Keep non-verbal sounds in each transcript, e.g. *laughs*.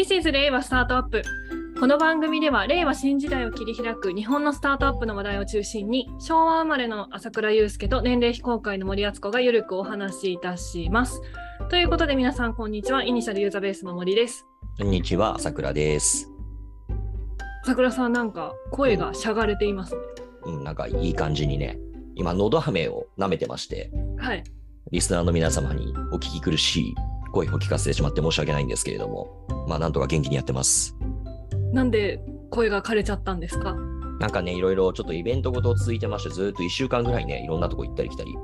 This is 令和スタートアップ。この番組では令和新時代を切り開く日本のスタートアップの話題を中心に昭和生まれの朝倉祐介と年齢非公開の森敦子がゆるくお話しいたします。ということで皆さんこんにちは。イニシャルユーザーベースの森です。こんにちは、朝倉です。朝倉さんなんか声がしゃがれていますね。うん、なんかいい感じにね、今、のど飴を舐めてまして、はい。リスナーの皆様にお聞き苦しい声を聞かせてしまって申し訳ないんですけれども、まあ、なんとか元気にやってます。なんで声が枯れちゃったんですか？なんかね、いろいろちょっとイベントごと続いてまして、ずっと1週間ぐらいね、いろんなとこ行ったり来たり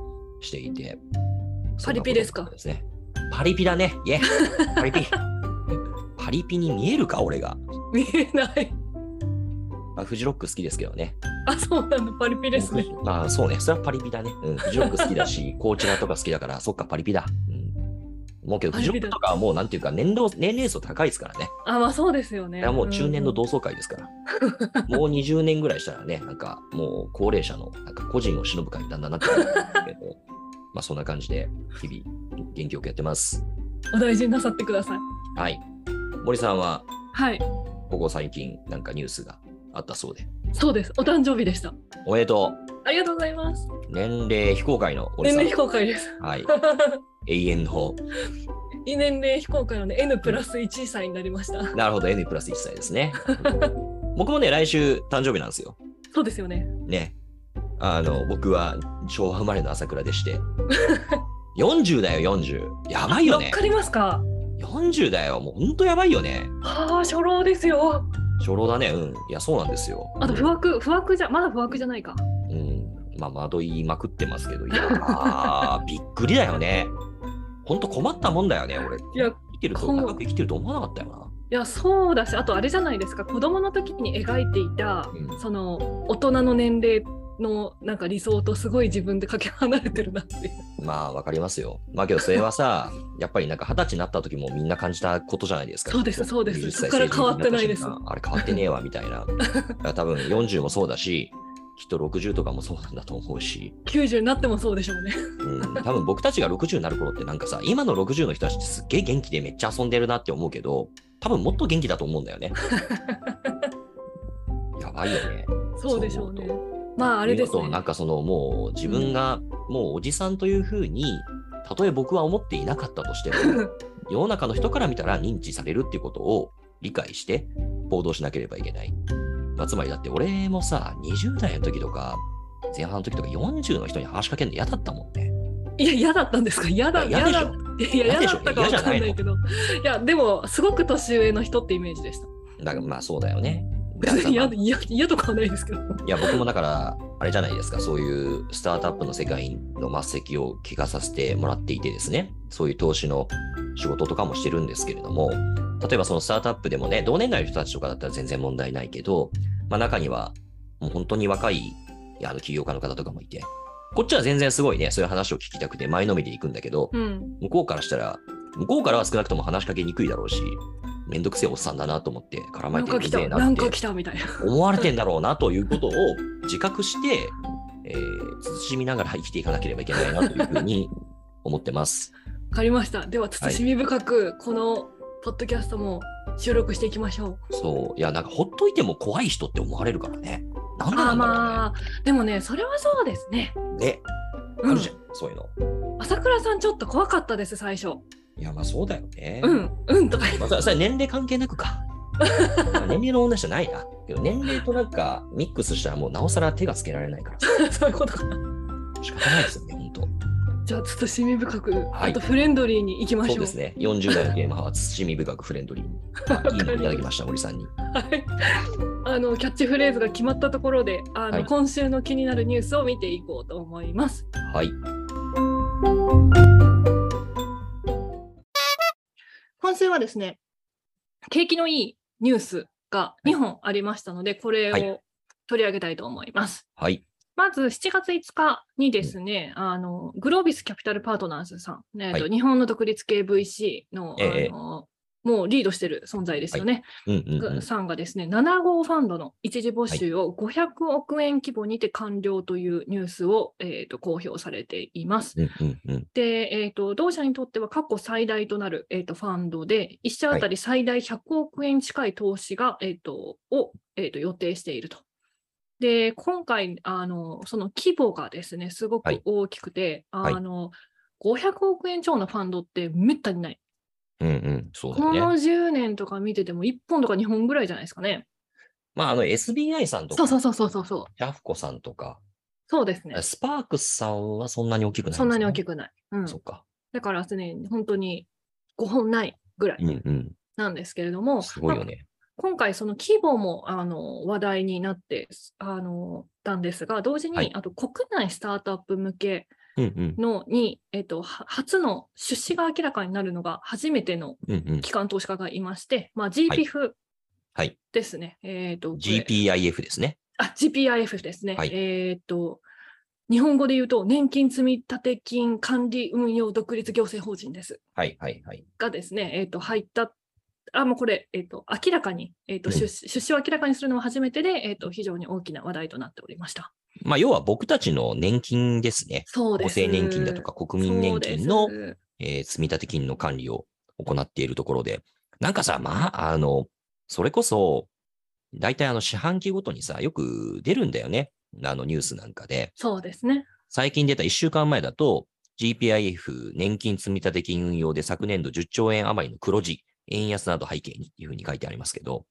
していて。パリピですか？ですね。パリピだね。イェパリピ。*laughs* パリピに見えるか、俺が。見えない。まあ、フジロック好きですけどね。あ、そうなんだ。パリピですね。まあそうね、それはパリピだね。うん、フジロック好きだし、*laughs* コーチラとか好きだから、そっか、パリピだ。うん。もうけど、パリピだフジロックとかはもうなんていうか年齢、年齢層高いですからね。あ、まあそうですよね。もう中年のど同窓会ですから。もう20年ぐらいしたらね、なんかもう高齢者のなんか個人を忍ぶ会にだんだんなってくるんですけど、*laughs* まあそんな感じで日々元気よくやってます。お大事になさってください。はい。森さんははい。ここ最近なんかニュースがあったそうで。そうです。お誕生日でした。おめでとありがとうございます。う。年齢非公開の。年齢非公開です。はい。*laughs* 永遠の。年齢非公開ので N プラス1歳になりました。なるほど、N プラス1歳ですね。*laughs* 僕もね、来週誕生日なんですよ。そうですよね。ね。あの、僕は昭和生まれの朝倉でして。*laughs* 40だよ、40。やばいよね。わかりますか？40だよ。もうほんとやばいよね。はあ、初老ですよ。初老だね。うん。いや、そうなんですよ。あと、不惑、不惑じゃ、まだ不惑じゃないか。うん。まあ、惑いまくってますけど、いやー、びっくりだよね。ほんと困ったもんだよね、俺。いや、生きてると、長く生きてると思わなかったよな。いや、そうだし、あとあれじゃないですか。子供の時に描いていた、うんその、大人の年齢のなんか理想とすごい自分でかけ離れてるなっていう。まあ、わかりますよ。まあ、けど、それはさ、*laughs* やっぱりなんか二十歳になった時もみんな感じたことじゃないですか。そうですそうです20そこから変わってないですあれ変わってねえわ、みたいな。多分40もそうだし、きっと60とかもそうなんだと思うし、90になってもそうでしょうね。うん、多分僕たちが60になる頃ってなんかさ、今の60の人たちってすっげえ元気でめっちゃ遊んでるなって思うけど、多分もっと元気だと思うんだよね。*laughs* やばいよね。そうでしょうね。まあ、あれですね。なんかそのもう自分がもうおじさんというふうに、たとえ僕は思っていなかったとしても、*laughs* 世の中の人から見たら認知されるっていうことを理解して行動しなければいけない。まあ、つまりだって俺もさ、20代の時とか、前半の時とか40の人に話しかけるの嫌だったもんね。いや、嫌だったんですか？嫌だ、嫌だ。嫌だったかわかんないけど。いや、でも、すごく年上の人ってイメージでした。だからまあそうだよね。別に嫌とかはないですけど。あいや僕もだから、あれじゃないですか、そういうスタートアップの世界の末席を聞かさせてもらっていてですね、そういう投資の仕事とかもしてるんですけれども、例えばそのスタートアップでもね、同年代の人たちとかだったら全然問題ないけど、まあ中にはもう本当に若いあの起業家の方とかもいて、こっちは全然すごいね、そういう話を聞きたくて前のめりで行くんだけど、うん。向こうからしたら、向こうからは少なくとも話しかけにくいだろうし、めんどくせえおっさんだなと思って絡まれてるぜえなってなんか来たみたいな。思われてんだろうなということを自覚して、えー、慎みながら生きていかなければいけないなというふうに *laughs* 思ってます。わかりました。では、慎み深く、このポッドキャストも収録していきましょう。そう。いや、なんかほっといても怖い人って思われるからね。なんでなんだろうね。まあ、でもね、それはそうですね。ね、うんあるじゃん、そういうの。朝倉さん、ちょっと怖かったです、最初。いや、まあそうだよね。うん、うんとか。まあ、それそれ年齢関係なくか。*laughs* まあ年齢の問題じゃないな。けど年齢となんかミックスしたらもうなおさら手がつけられないから *laughs* そういうことかな。仕方ないですよね、本当。じゃあ、慎み深く、はいあとフレンドリーに行きましょう。そうですね。40代のゲーマーは慎み深くフレンドリーに。*laughs* あいいのいただきました、森さんに。はい。あのキャッチフレーズが決まったところで、あの、はい今週の気になるニュースを見ていこうと思います。はい。今週はですね、景気のいいニュースが2本ありましたので、これはいを取り上げたいと思います。はい。まず7月5日にですね、あのグロービスキャピタルパートナーズさん、ねえっとはい日本の独立系 VC の,、ええあのもうリードしてる存在ですよね。うんうんうん。さんがですね、7号ファンドの一時募集を500億円規模にて完了というニュースを、えー、と公表されています。うんうんうん。で、えー、と同社にとっては過去最大となる、えー、とファンドで、1社当たり最大100億円近い投資が、えー、とを、えー、と予定していると。で、今回、あのその規模がですね、すごくはい大きくて、はいあの500億円超のファンドってめったにない。うんうん。そうだこのよね。10年とか見てても1本とか2本ぐらいじゃないですかね。まあ、あの SBI さんとか、そうそうそうそうそうそう。ジャフコさんとか、そうですね。スパークスさんはそんなに大きくないそんなに大きくくない。うん。そっか。だからですね、本当に5本ないぐらいうんうん。なんですけれども、まあすごいよね。今回、その規模もあの話題になってあのたんですが、同時に、はいあと国内スタートアップ向けうんうん。のに、えっと、は初の出資が明らかになるのが初めてのうんうん。機関投資家がいまして、まあ、GPF はい。ですね。えっとこれ GPIF ですね。あ、GPIF ですね。はいえっと、日本語で言うと、年金積立金管理運用独立行政法人です。はいはいはい。がですね、えっと入った、あ、もうこれ、えっと明らかに、えっとうん出資出資を明らかにするのは初めてで、えっと非常に大きな話題となっておりました。まあ、要は僕たちの年金ですね。そうです。厚生年金だとか国民年金のえー積立金の管理を行っているところで、なんかさ、まあ、あの、それこそ、大体あの四半期ごとにさ、よく出るんだよね。あのニュースなんかで。そうですね。最近出た1週間前だと、GPIF 年金積立金運用で昨年度10兆円余りの黒字、円安など背景にっていうふうに書いてありますけど、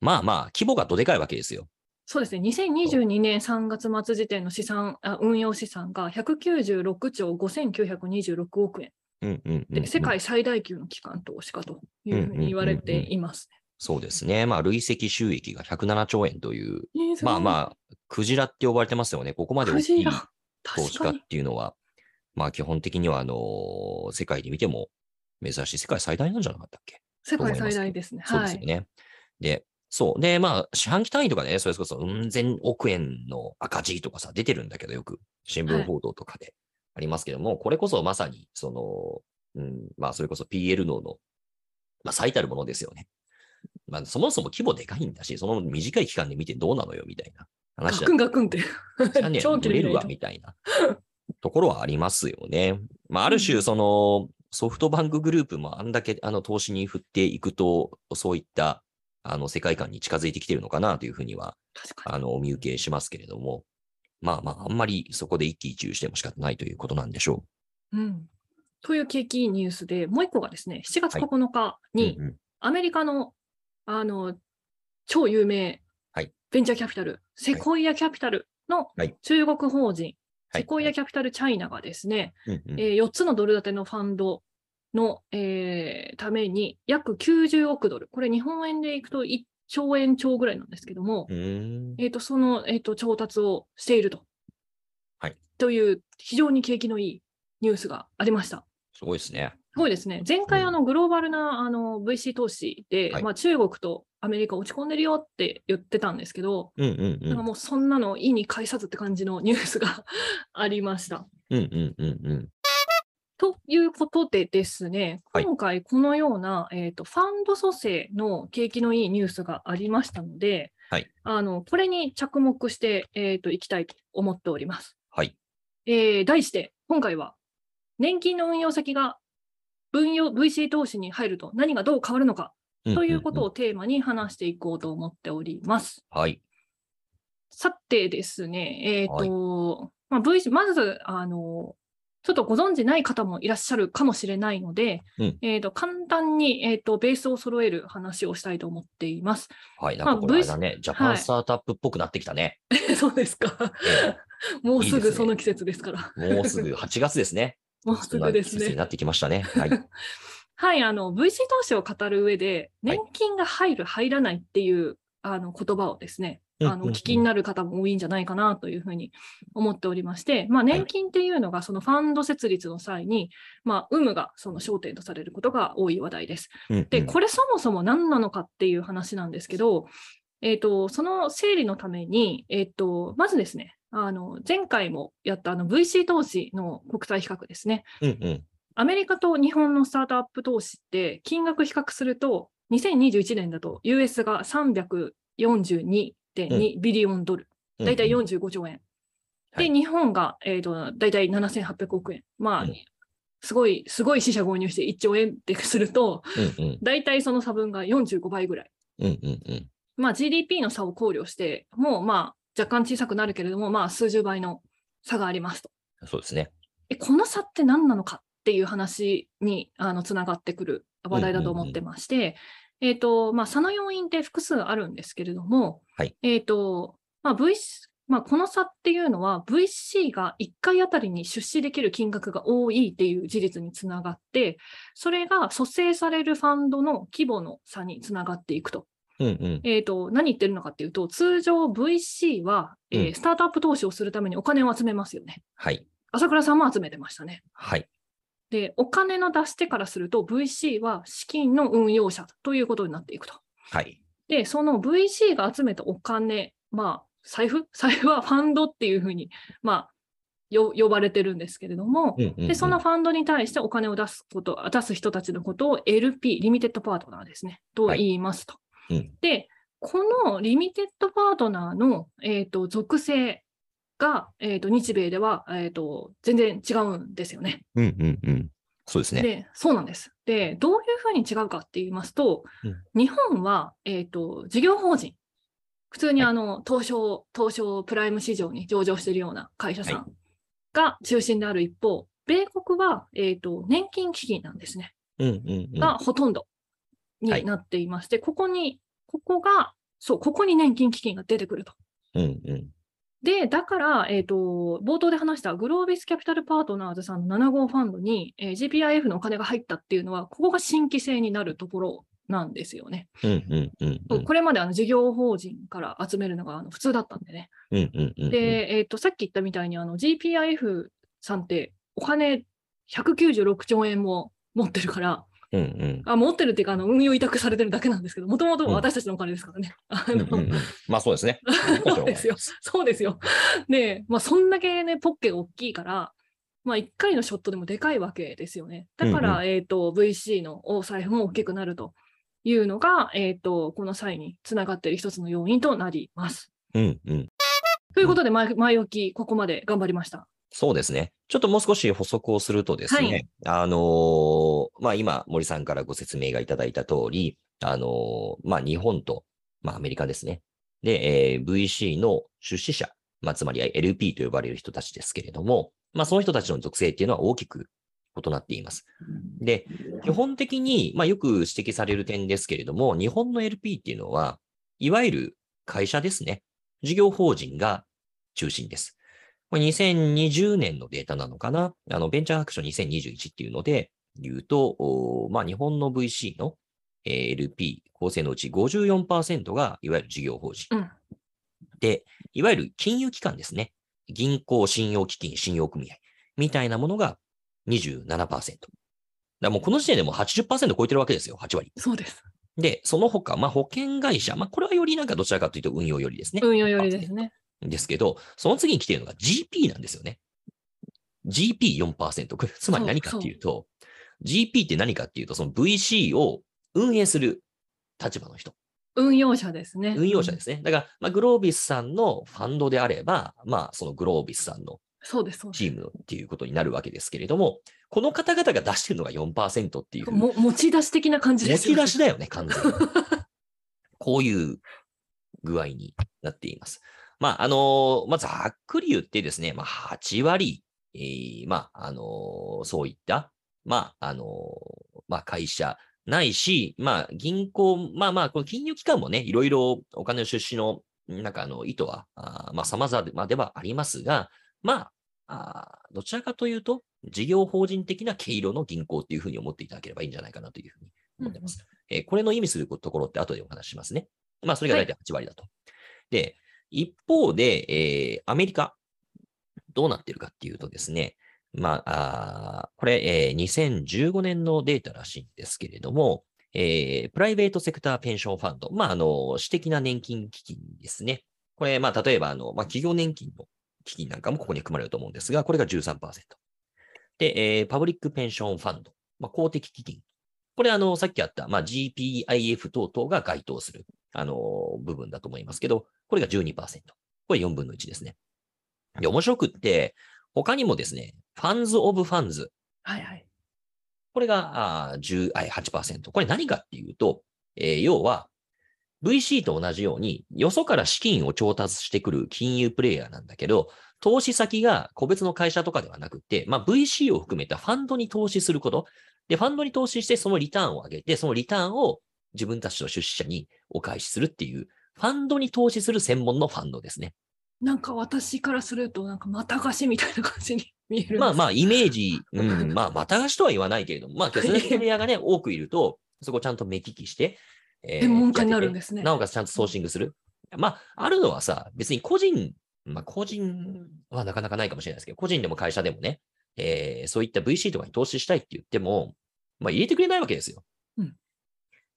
まあまあ、規模がどでかいわけですよ。そうですね。2022年3月末時点の資産、あ運用資産が196兆5926億円うんうんうんうんで、世界最大級の機関投資家というふうに言われていますそうですね。まあ、累積収益が107兆円という、ね。まああ、まあ、クジラって呼ばれてますよね。ここまで大クきい。投資家っ。ていうのは、まあ基本的には、あの世界で見ても珍しい、世界最大なんじゃなかったっけ？世界最大ですね。はい。そうですよね。で、そう。で、まあ、四半期単位とかね、それこそ、うん千億円の赤字とかさ、出てるんだけど、よく、新聞報道とかでありますけども、これこそまさに、その、うん、まあ、それこそ PL のの、まあ、最たるものですよね。まあ、そもそも規模でかいんだし、その短い期間で見てどうなのよ、みたいな話だガクンガクンって。長期売れるわ、で見ないとみたいなところはありますよね。まあ、ある種、うんその、ソフトバンクグループもあんだけあの投資に振っていくと、そういったあの世界観に近づいてきてるのかなというふうには。あの、お見受けしますけれども、まあまあ、あんまりそこで一喜一憂しても仕方ないということなんでしょう。ん。という景気ニュースで、もう一個がですね、7月はい。9日う。に、アメリカの、あの、超有名はい。ベンチャーキャピタル、セコイアキャピタルのはい。中国法人、はい。セコイアキャピタルチャイナがですね、うんうん。えー4つのドル建てのファンドの、えーために約90億ドル、これ日本円でいくと1兆円超ぐらいなんですけども、えー、とその、えー、と調達をしていると。はいという非常に景気のいいニュースがありました。すごいですね。すごいですね。前回、うんあのグローバルなあの VC 投資で、はいまあ、中国とアメリカ落ち込んでるよって言ってたんですけど、うんうんうん。なんかもうそんなの意に介さずって感じのニュースが *laughs* ありました。うんうんうんうん。ということでですね、はい今回このような、えーとファンド蘇生の景気のいいニュースがありましたので、はいあのこれに着目して、えー、といきたいと思っております。はい。えー題して、今回は年金の運用先が分用 VC 投資に入ると何がどう変わるのかということを。をテーマに話していこうと思っております。はい。さてですね、えっ、と、まあ、VC、まず、あの、ちょっとご存知ない方もいらっしゃるかもしれないので、うんえっ、と、簡単に、えっ、と、ベースを揃える話をしたいと思っています。はい。なんかこれだまね、ジャパンスタートアップっぽくなってきたね。*laughs* そうですか。もうすぐその季節ですから。もうすぐ8月ですね。*laughs* もうすぐですねな。なってきましたね。はい。*laughs* はい、あの、VC 投資を語る上で、はい年金が入る、入らないっていう、あの、言葉をですね、あの、うんうんうん聞きになる方も多いんじゃないかなというふうに思っておりまして、まあ、年金っていうのが、そのファンド設立の際に、まあ、有無がその焦点とされることが多い話題です。で、これそもそも何なのかっていう話なんですけど、えっ、と、その整理のために、えっ、と、まずですね、あの、前回もやったあの VC 投資の国際比較ですね。うんうん。アメリカと日本のスタートアップ投資って金額比較すると、2021年だと US が342.2ビリオンドル、だいたい45兆円。で、はい日本が、えー、とだいたい7800億円。まあ、うんすごい、すごい死者購入して1兆円ってすると、うんうんだいたいその差分が45倍ぐらい。うんうんうんまあ、GDP の差を考慮して、もうまあ若干小さくなるけれども、まあ数十倍の差がありますと。そうですね。えこの差って何なのかっていう話にあのつながってくる話題だと思ってまして、えっ、と、まあ、差の要因って複数あるんですけれども、はいえっ、と、まあ、V、まあ、この差っていうのは VC が1回あたりに出資できる金額が多いっていう事実につながって、それが蘇生されるファンドの規模の差につながっていくと。うんうんえー、と何言ってるのかっていうと、通常 VC は、えーうんスタートアップ投資をするためにお金を集めますよね。はい。朝倉さんも集めてましたね。はい。で、お金の出し手からすると VC は資金の運用者ということになっていくと。はい。で、その VC が集めたお金、まあ、財布？*laughs* 財布はファンドっていうふうに、まあ、よ呼ばれてるんですけれども、で、そのファンドに対してお金を出すこと、出す人たちのことを LP、リミテッドパートナーですね、と言いますと。うんで、このリミテッドパートナーの、えー、と属性が、えー、と日米では、えー、と全然違うんですよね。うんうんうん。そうですね。で、そうなんです。で、どういうふうに違うかって言いますと、日本は、えっ、と、事業法人。普通にはいあの、東証、東証プライム市場に上場しているような会社さはんが中心である一方、米国は、えっ、と、年金基金なんですね。うんうんうん。がほとんどはいになっていまして、ここに、ここが、そう、ここに年金基金が出てくると。うんうん。で、だから、えっ、と、冒頭で話したグロービスキャピタルパートナーズさんの7号ファンドに、えー GPIF のお金が入ったっていうのは、ここが新規性になるところなんですよね。うんうんうんうん。これまであの事業法人から集めるのがあの普通だったんでね。うんうんうんうん。で、えっとさっき言ったみたいにあの GPIF さんってお金196兆円も持ってるから、うんうん。あ持ってるっていうかあの運用委託されてるだけなんですけど、もともとうん私たちのお金ですからね。あのうんうんうんまあそうです *laughs* ね。そうですよ。そうですよ。で、まあ、そんだけね、ポッケが大きいから、まあ、1回のショットでもでかいわけですよね。だから、うんえっ、と、VC のお財布も大きくなるというのが、えっ、と、この際につながっている一つの要因となります。うんうん。ということで、前前置き、ここまで頑張りました。そうですね。ちょっともう少し補足をするとですね、あのーまあ今、森さんからご説明がいただいた通り、あのーまあ日本と、まあアメリカですね。で、えー VC の出資者、まあつまり LP と呼ばれる人たちですけれども、まあその人たちの属性っていうのは大きく異なっています。で、基本的に、まあよく指摘される点ですけれども、日本の LP っていうのは、いわゆる会社ですね。事業法人が中心です。これ2020年のデータなのかなあの、ベンチャー白書2021っていうので言うと、おまあ、日本の VC のえー LP 構成のうち54%がいわゆる事業法人。うんで、いわゆる金融機関ですね。銀行、信用基金、信用組合みたいなものが27%。だもうこの時点でもう80%超えてるわけですよ、8割。そうです。で、その他、まあ、保険会社、まあ、これはよりなんかどちらかというと運用よりですね。運用よりですね。ですけど、その次に来ているのが GP なんですよね。GP4%。これつまり何かっていうと、GP って何かっていうと、その VC を運営する立場の人。運用者ですね。運用者ですね。だから、まあ、グロービスさんのファンドであれば、まあ、そのグロービスさんのそうです、そうです。チームっていうことになるわけですけれども、この方々が出してるのが4%っていう。も持ち出し的な感じで持すよち出しだよね、完全に。こういう具合になっています。まあ、あのまあ、ざっくり言ってですね、まあ、8割、えーまあ、あのそういった、まあ、あのまあ、会社ないし、まあ、銀行、まあまあ、この金融機関もね、いろいろお金の出資の、なんかあの、意図は、あーまあ、様々ではありますが、まあ、あーどちらかというと、事業法人的な毛色の銀行っていうふうに思っていただければいいんじゃないかなというふうに思ってます。えーこれの意味するところって後でお話ししますね。まあ、それが大体8割だと。で、一方で、えーアメリカ、どうなってるかっていうとですね、まあ、あこれ、えー2015年のデータらしいんですけれども、えープライベートセクターペンションファンド、まあ、あの、私的な年金基金ですね。これ、まあ、例えば、あの、まあ、企業年金の基金なんかもここに含まれると思うんですが、これが13%。で、えーパブリックペンションファンド、まあ、公的基金。これ、あの、さっきあった、まあ、GPIF 等々が該当する、あの、部分だと思いますけど、これが12%。これ4分の1ですね。で、面白くって、他にもですね、 funds of funds。はいはい。これがあー10あ8%。これ何かっていうと、えー要は、VC と同じように、よそから資金を調達してくる金融プレイヤーなんだけど、投資先が個別の会社とかではなくて、まあ、VC を含めたファンドに投資すること。で、ファンドに投資してそのリターンを上げて、そのリターンを自分たちの出資者にお返しするっていう、ファンドに投資する専門のファンドですね。なんか私からすると、なんかまた貸しみたいな感じに *laughs* 見える。まあまあ、イメージ、うん、*laughs* まあ、また貸しとは言わないけれども、まあ、それだけプレイヤーがね、多くいると、そこをちゃんと目利きして、えー専門家になるんですね。なおかつちゃんとソーシングする。まあ、あるのはさ、別に個人、まあ個人はなかなかないかもしれないですけど、個人でも会社でもね、えーそういった VC とかに投資したいって言っても、まあ入れてくれないわけですよ。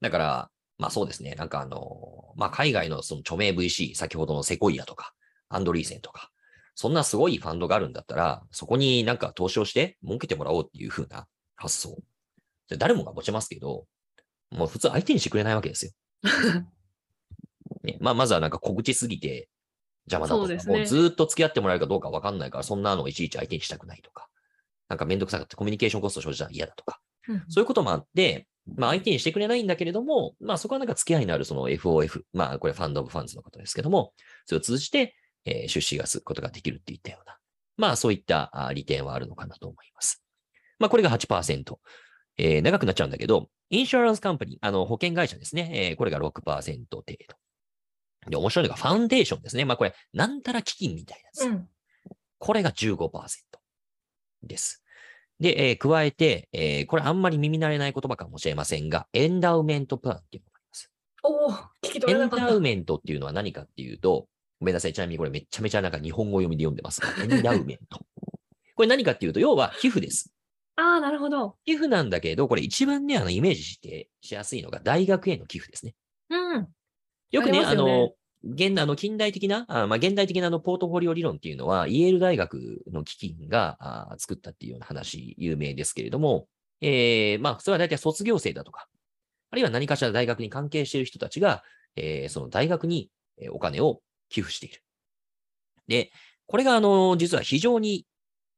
うんだから、まあそうですね、なんかあの、まあ海外のその著名 VC、先ほどのセコイアとか、アンドリーセンとか、そんなすごいファンドがあるんだったら、そこになんか投資をして儲けてもらおうっていう風な発想。で誰もが持ちますけど、もう普通相手にしてくれないわけですよ。*laughs* ね、まあ、まずはなんか小口すぎて邪魔だとか、ねもうずーっと付き合ってもらえるかどうかわかんないから、そんなのをいちいち相手にしたくないとか、なんかめんどくさがってコミュニケーションコスト生じたら嫌だとか、うんそういうこともあって、まあ相手にしてくれないんだけれども、まあそこはなんか付き合いのあるその FOF、まあこれ fund of funds のことですけども、それを通じて、えー出資がすることができるっていったような、まあそういったあ利点はあるのかなと思います。まあこれが8%。えー長くなっちゃうんだけど、 insurance company、あの保険会社ですね、えーこれが6%程度。で、面白いのが foundation ですね。まあこれ、なんたら基金みたいなやつ。うん。これが15%です。で、えー加えて、えーこれあんまり耳慣れない言葉かもしれませんが、エンダウメントプランっていうのがあります。おお、聞き取エンれなかった。ダウメントっていうのは何かっていうと、ごめんなさい。ちなみにこれめちゃめちゃなんか日本語読みで読んでますが、*laughs* エンダウメント。これ何かっていうと、要は寄付です。ああ、なるほど。寄付なんだけど、これ一番ね、あの、イメージして、しやすいのが大学への寄付ですね。うん。よくね、あねの、現あの近代的な、あまあ、現代的なあのポートフォリオ理論っていうのは、イェール大学の基金があ作ったっていうような話、有名ですけれども、えーまあ、それは大体卒業生だとか、あるいは何かしら大学に関係している人たちが、えーその大学にえーお金を寄付している。で、これが、あの、実は非常に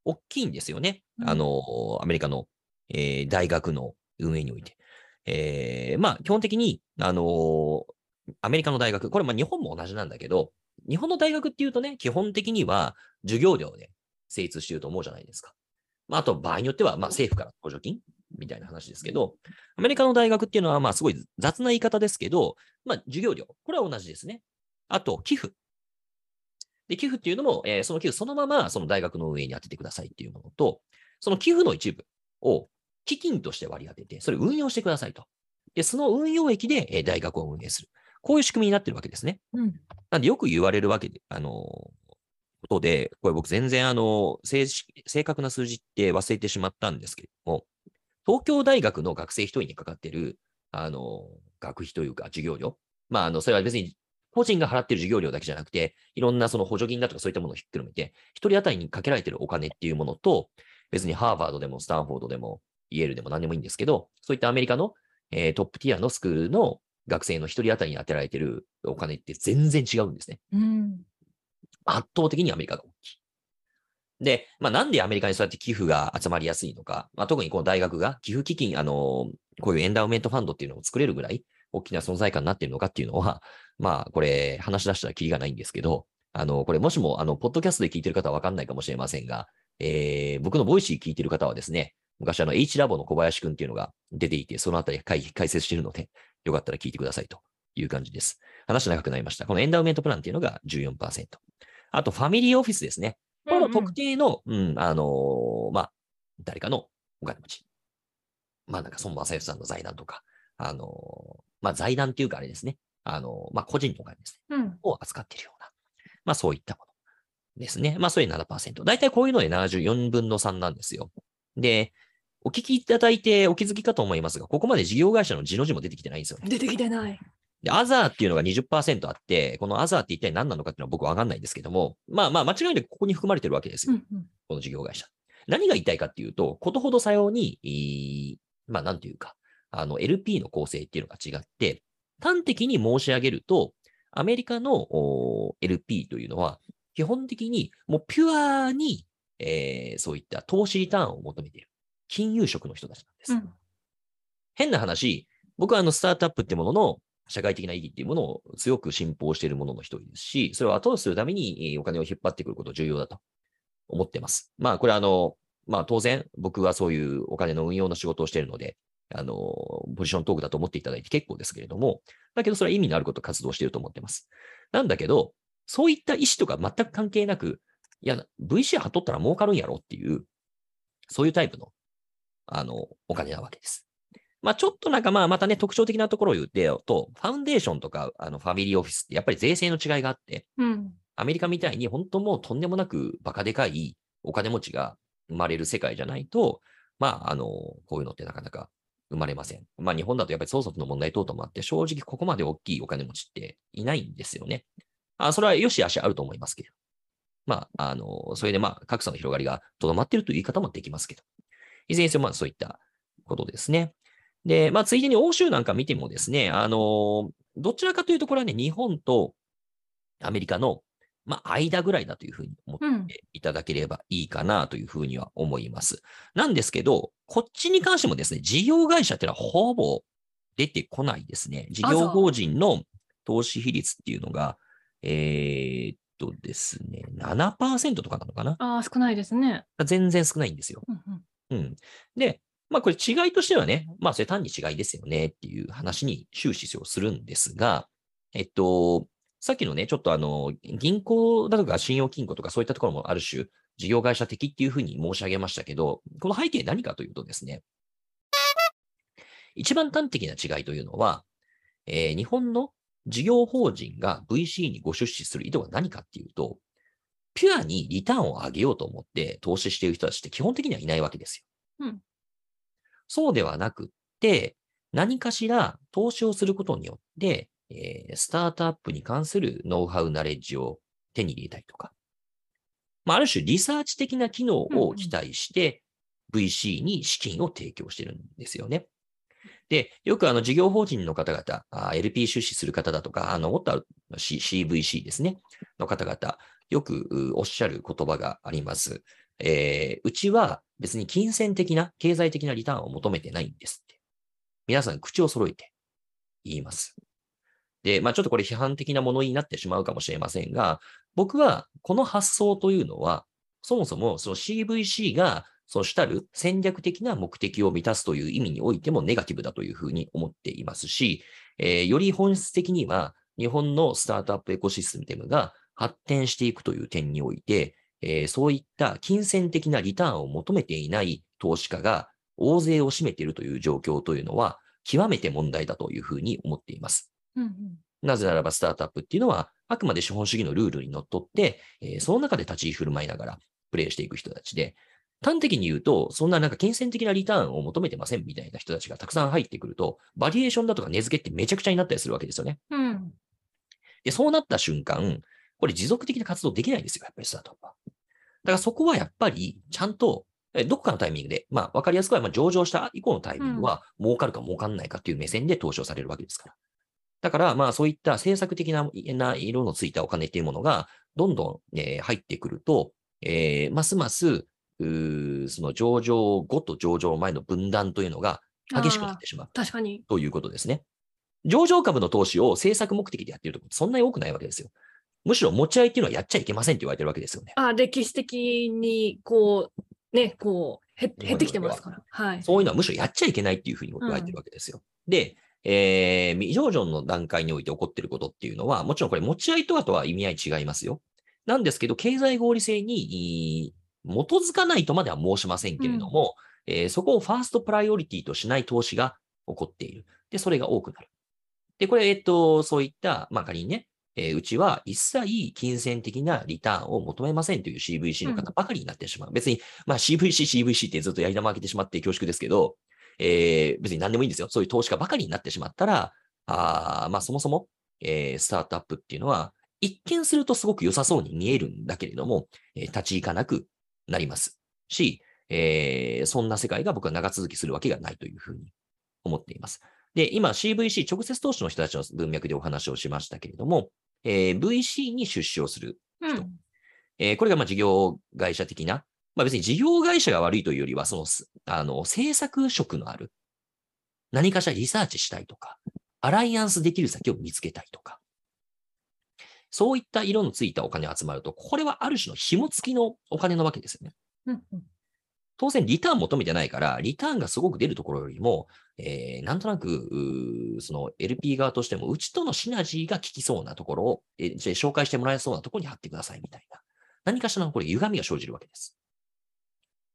大きいんですよね。うんあの、アメリカの、えー大学の運営において。えーまあ、基本的に、あのアメリカの大学、これまあ日本も同じなんだけど、日本の大学っていうとね、基本的には授業料で成立していると思うじゃないですか。まあ、あと場合によっては、まあ、政府から補助金みたいな話ですけど、アメリカの大学っていうのは、まあ、すごい雑な言い方ですけど、まあ、授業料、これは同じですね。あと、寄付。で、寄付っていうのも、えーその寄付そのままその大学の運営に当ててくださいっていうものと、その寄付の一部を基金として割り当てて、それを運用してくださいと。で、その運用益で、えー大学を運営する。こういう仕組みになってるわけですね。うん。なんでよく言われるわけで、あの、ことで、これ僕全然あの、正式正確な数字って忘れてしまったんですけれども、東京大学の学生一人にかかってる、あの、学費というか授業料。まあ、あの、それは別に個人が払ってる授業料だけじゃなくて、いろんなその補助金だとかそういったものをひっくるめて、一人当たりにかけられてるお金っていうものと、別にハーバードでもスタンフォードでもイェールでも何でもいいんですけど、そういったアメリカの、えートップティアのスクールの学生の一人当たりに当てられてるお金って全然違うんですね。うん。圧倒的にアメリカが大きい。で、まあ、なんでアメリカにそうやって寄付が集まりやすいのか、まあ、特にこの大学が寄付基金、あの、こういうエンダウメントファンドっていうのを作れるぐらい大きな存在感になっているのかっていうのは、*laughs* まあ、これ話し出したらキリがないんですけど、あの、これもしも、あの、ポッドキャストで聞いてる方はわかんないかもしれませんが、えー僕の Voicy 聞いてる方はですね、昔あの H ラボの小林くんっていうのが出ていて、そのあたり解解説しているので、よかったら聞いてくださいという感じです。話長くなりました。この endowment plan っていうのが14%。あと、ファミリーオフィスですね。これも特定の、うん、あのーまあ、誰かのお金持ち。まあ、なんか孫正義さんの財団とか、あのーまあ、財団っていうかあれですね。あのーまあ、個人のお金ですね。うん。を扱っているような、まあ、そういったものですね。まあ、それ7%。大体こういうので74分の3なんですよ。で、お聞きいただいてお気づきかと思いますが、ここまで事業会社の字の字も出てきてないんですよね。出てきてない。で、アザーっていうのが20%あって、このアザーって一体何なのかっていうのは僕わかんないんですけども、まあまあ間違いなくここに含まれてるわけですよ。うんうん。この事業会社。何が言いたいかっていうと、ことほどさように、まあ、なんていうか、あの、LP の構成っていうのが違って、端的に申し上げると、アメリカの LP というのは、基本的にもうピュアに、えー、そういった投資リターンを求めている。金融職の人たちなんです。うん、変な話、僕はあのスタートアップってものの社会的な意義っていうものを強く信奉しているものの一人ですし、それを後押しするためにお金を引っ張ってくること重要だと思ってます。まあ、これはあの、まあ当然僕はそういうお金の運用の仕事をしているので、あの、ポジショントークだと思っていただいて結構ですけれども、だけどそれは意味のあることを活動していると思ってます。なんだけど、そういった意思とか全く関係なく、いや、VC はっとったら儲かるんやろっていう、そういうタイプの、あの、お金なわけです。まあ、ちょっとなんかまあ、またね、特徴的なところを言ってよと、ファウンデーションとか、あの、ファミリーオフィスってやっぱり税制の違いがあって、うん、アメリカみたいに本当もうとんでもなくバカでかいお金持ちが生まれる世界じゃないと、まあ、あの、こういうのってなかなか生まれません。まあ、日本だとやっぱり相続の問題等々もあって、正直ここまで大きいお金持ちっていないんですよね。あそれは良し悪しあると思いますけど。まあ、あの、それでまあ、格差の広がりがとどまっているという言い方もできますけど。いずれにせよ、まあ、そういったことですね。で、まあ、ついでに欧州なんか見てもですね、あの、どちらかというと、これはね、日本とアメリカの、まあ、間ぐらいだというふうに思っていただければいいかなというふうには思います。うん、なんですけど、こっちに関してもですね、事業会社っていうのはほぼ出てこないですね。事業法人の投資比率っていうのが、えー、っとですね、7%とかなのかな？ああ、少ないですね。全然少ないんですよ。うん、うんうん、で、まあこれ違いとしてはね、まあそれ単に違いですよねっていう話に終始するんですが、えっと、さっきのね、ちょっとあの、銀行だとか信用金庫とかそういったところもある種、事業会社的っていうふうに申し上げましたけど、この背景何かというとですね、一番端的な違いというのは、えー、日本の事業法人が VC にご出資する意図が何かっていうと、ピュアにリターンを上げようと思って投資している人たちって基本的にはいないわけですよ。うん、そうではなくって、何かしら投資をすることによって、えー、スタートアップに関するノウハウ、ナレッジを手に入れたりとか、まあ、ある種リサーチ的な機能を期待して、VC に資金を提供してるんですよね。で、よくあの事業法人の方々、LP 出資する方だとか、あの、もっとある CVC ですね、の方々、よくおっしゃる言葉があります。えー、うちは別に金銭的な、経済的なリターンを求めてないんですって。皆さん口を揃えて言います。で、まあちょっとこれ批判的なものになってしまうかもしれませんが、僕はこの発想というのは、そもそもその CVC がその主たる戦略的な目的を満たすという意味においてもネガティブだというふうに思っていますし、えー、より本質的には日本のスタートアップエコシステムが発展していくという点において、えー、そういった金銭的なリターンを求めていない投資家が大勢を占めているという状況というのは極めて問題だというふうに思っています。うんうん、なぜならばスタートアップっていうのはあくまで資本主義のルールにのっとって、えー、その中で立ち居振る舞いながらプレイしていく人たちで、端的に言うと、そんななんか金銭的なリターンを求めてませんみたいな人たちがたくさん入ってくると、バリエーションだとか値付けってめちゃくちゃになったりするわけですよね。うん。で、そうなった瞬間、これ持続的な活動できないんですよ、やっぱりスタートアップは。だからそこはやっぱり、ちゃんと、どこかのタイミングで、まあ、わかりやすくは、まあ、上場した以降のタイミングは、儲かるか儲かんないかっていう目線で投資をされるわけですから。だから、まあ、そういった政策的な色のついたお金っていうものが、どんどん、えー、入ってくると、えー、ますますその上場後と上場前の分断というのが激しくなってしまう。確かに。ということですね。上場株の投資を政策目的でやっているところそんなに多くないわけですよ。むしろ持ち合いっていうのはやっちゃいけませんって言われてるわけですよね。あ歴史的にこう、ね、こう減、減ってきてますから。はい。そういうのはむしろやっちゃいけないっていうふうに言われてるわけですよ。うん、で、えー、未上場の段階において起こっていることっていうのは、もちろんこれ持ち合いとはとは意味合い違いますよ。なんですけど、経済合理性に基づかないとまでは申しませんけれども、うん、えー、そこをファーストプライオリティとしない投資が起こっている。で、それが多くなる。で、これ、えっと、そういった、まあ、仮にね、えー、うちは一切金銭的なリターンを求めませんという CVC の方ばかりになってしまう。うん、別に、まあ CVC、CVC ってずっとやり玉開けてしまって恐縮ですけど、えー、別に何でもいいんですよ。そういう投資家ばかりになってしまったら、あまあそもそも、えー、スタートアップっていうのは、一見するとすごく良さそうに見えるんだけれども、えー、立ち行かなくなりますし、えーそんな世界が僕は長続きするわけがないというふうに思っています。で、今 CVC 直接投資の人たちの文脈でお話をしましたけれども、えー VC に出資をするうん。えーこれがまあ事業会社的な、まあ別に事業会社が悪いというよりは、そのす、あの、制作職のある、何かしらリサーチしたいとか、アライアンスできる先を見つけたいとか、そういった色のついたお金が集まると、これはある種の紐付きのお金のわけですよね。うんうん当然、リターン求めてないから、リターンがすごく出るところよりも、えーなんとなく、その LP 側としても、うちとのシナジーが効きそうなところを、えーじゃ紹介してもらえそうなところに貼ってくださいみたいな。何かしらのこれ、歪みが生じるわけです。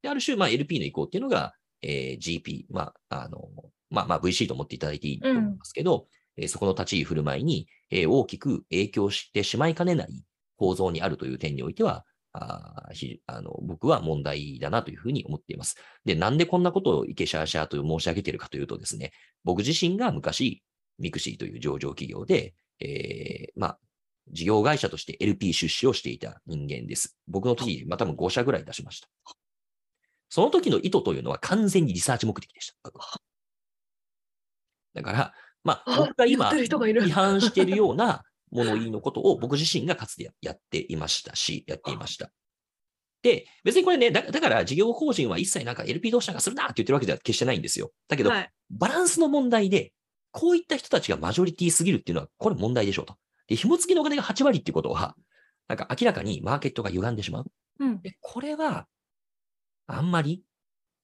で、ある種、まあ、LP の意向っていうのが、えー GP、まあ、あの、まあ、まあ、VC と思っていただいていいと思いますけど、えーそこの立ち居振る舞いに、えー大きく影響してしまいかねない構造にあるという点においては、あーひあの僕は問題だなというふうに思っています。で、なんでこんなことをいけしゃあしゃあと申し上げているかというとですね、僕自身が昔、ミクシーという上場企業で、えーまあ、事業会社として LP 出資をしていた人間です。僕の時、まあ多分5社ぐらい出しました。その時の意図というのは完全にリサーチ目的でした。だから、まあ、あ僕が今、言ってる人がいる *laughs* 違反しているような物言いのことを僕自身がかつてやっていましたし、やっていました。で、別にこれね、だだから事業法人は一切なんか LP 同士なんかするなって言ってるわけでは決してないんですよ。だけど、はい。バランスの問題で、こういった人たちがマジョリティすぎるっていうのは、これ問題でしょうと。で、紐付きのお金が8割っていうことは、なんか明らかにマーケットが歪んでしまう。うん。で、これは、あんまり、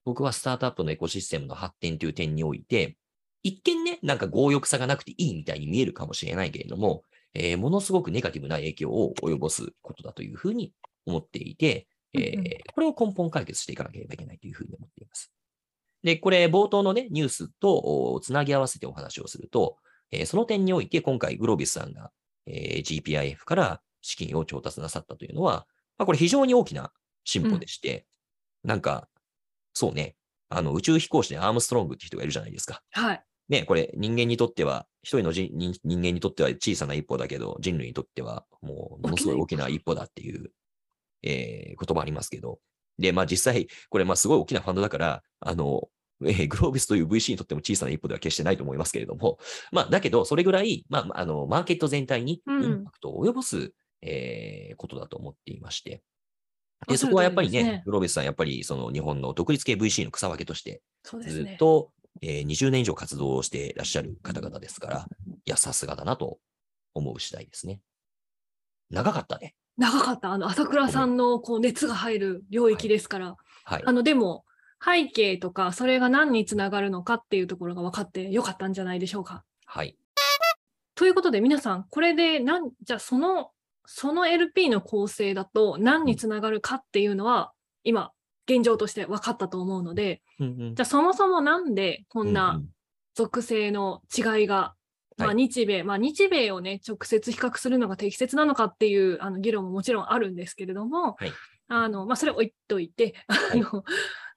僕はスタートアップのエコシステムの発展という点において、一見ね、なんか強欲さがなくていいみたいに見えるかもしれないけれども、えーものすごくネガティブな影響を及ぼすことだというふうに思っていて、えーうんうんこれを根本解決していかなければいけないというふうに思っています。で、これ、冒頭のね、ニュースとおつなぎ合わせてお話をすると、えーその点において、今回、グロービスさんが、えー GPIF から資金を調達なさったというのは、まあ、これ非常に大きな進歩でして、なんか、そうね、あの、宇宙飛行士でアームストロングって人がいるじゃないですか。はい。ね、これ人間にとっては、一人の人人人間にとっては小さな一歩だけど、人類にとってはもうものすごい大きな一歩だっていう、えー言葉ありますけど。で、まあ実際、これまあすごい大きなファンドだから、あの、えーグロービスという VC にとっても小さな一歩では決してないと思いますけれども、まあだけど、それぐらい、まあ、あの、マーケット全体にイうんンパクトを及ぼす、えーことだと思っていまして。で、そこはやっぱりね、ねグロービスさん、やっぱりその日本の独立系 VC の草分けとして、ず。っと、えー20年以上活動をしていらっしゃる方々ですから、いや、さすがだなと思う次第ですね。長かったね。長かった。あの、朝倉さんのこう熱が入る領域ですから。はいあ。の、でも、背景とか、それが何につながるのかっていうところが分かってよかったんじゃないでしょうか。はい。ということで、皆さん、これでなん、じゃあ、その、その LP の構成だと何につながるかっていうのは、今、現状として分かったと思うので、うんうん。じゃあ、そもそもなんでこんうなん。属性の違いが、まあ、はい。日米、まあ、日米をね、直接比較するのが適切なのかっていうあの議論ももちろんあるんですけれども、はい。あのまあ、それ置いといて、あの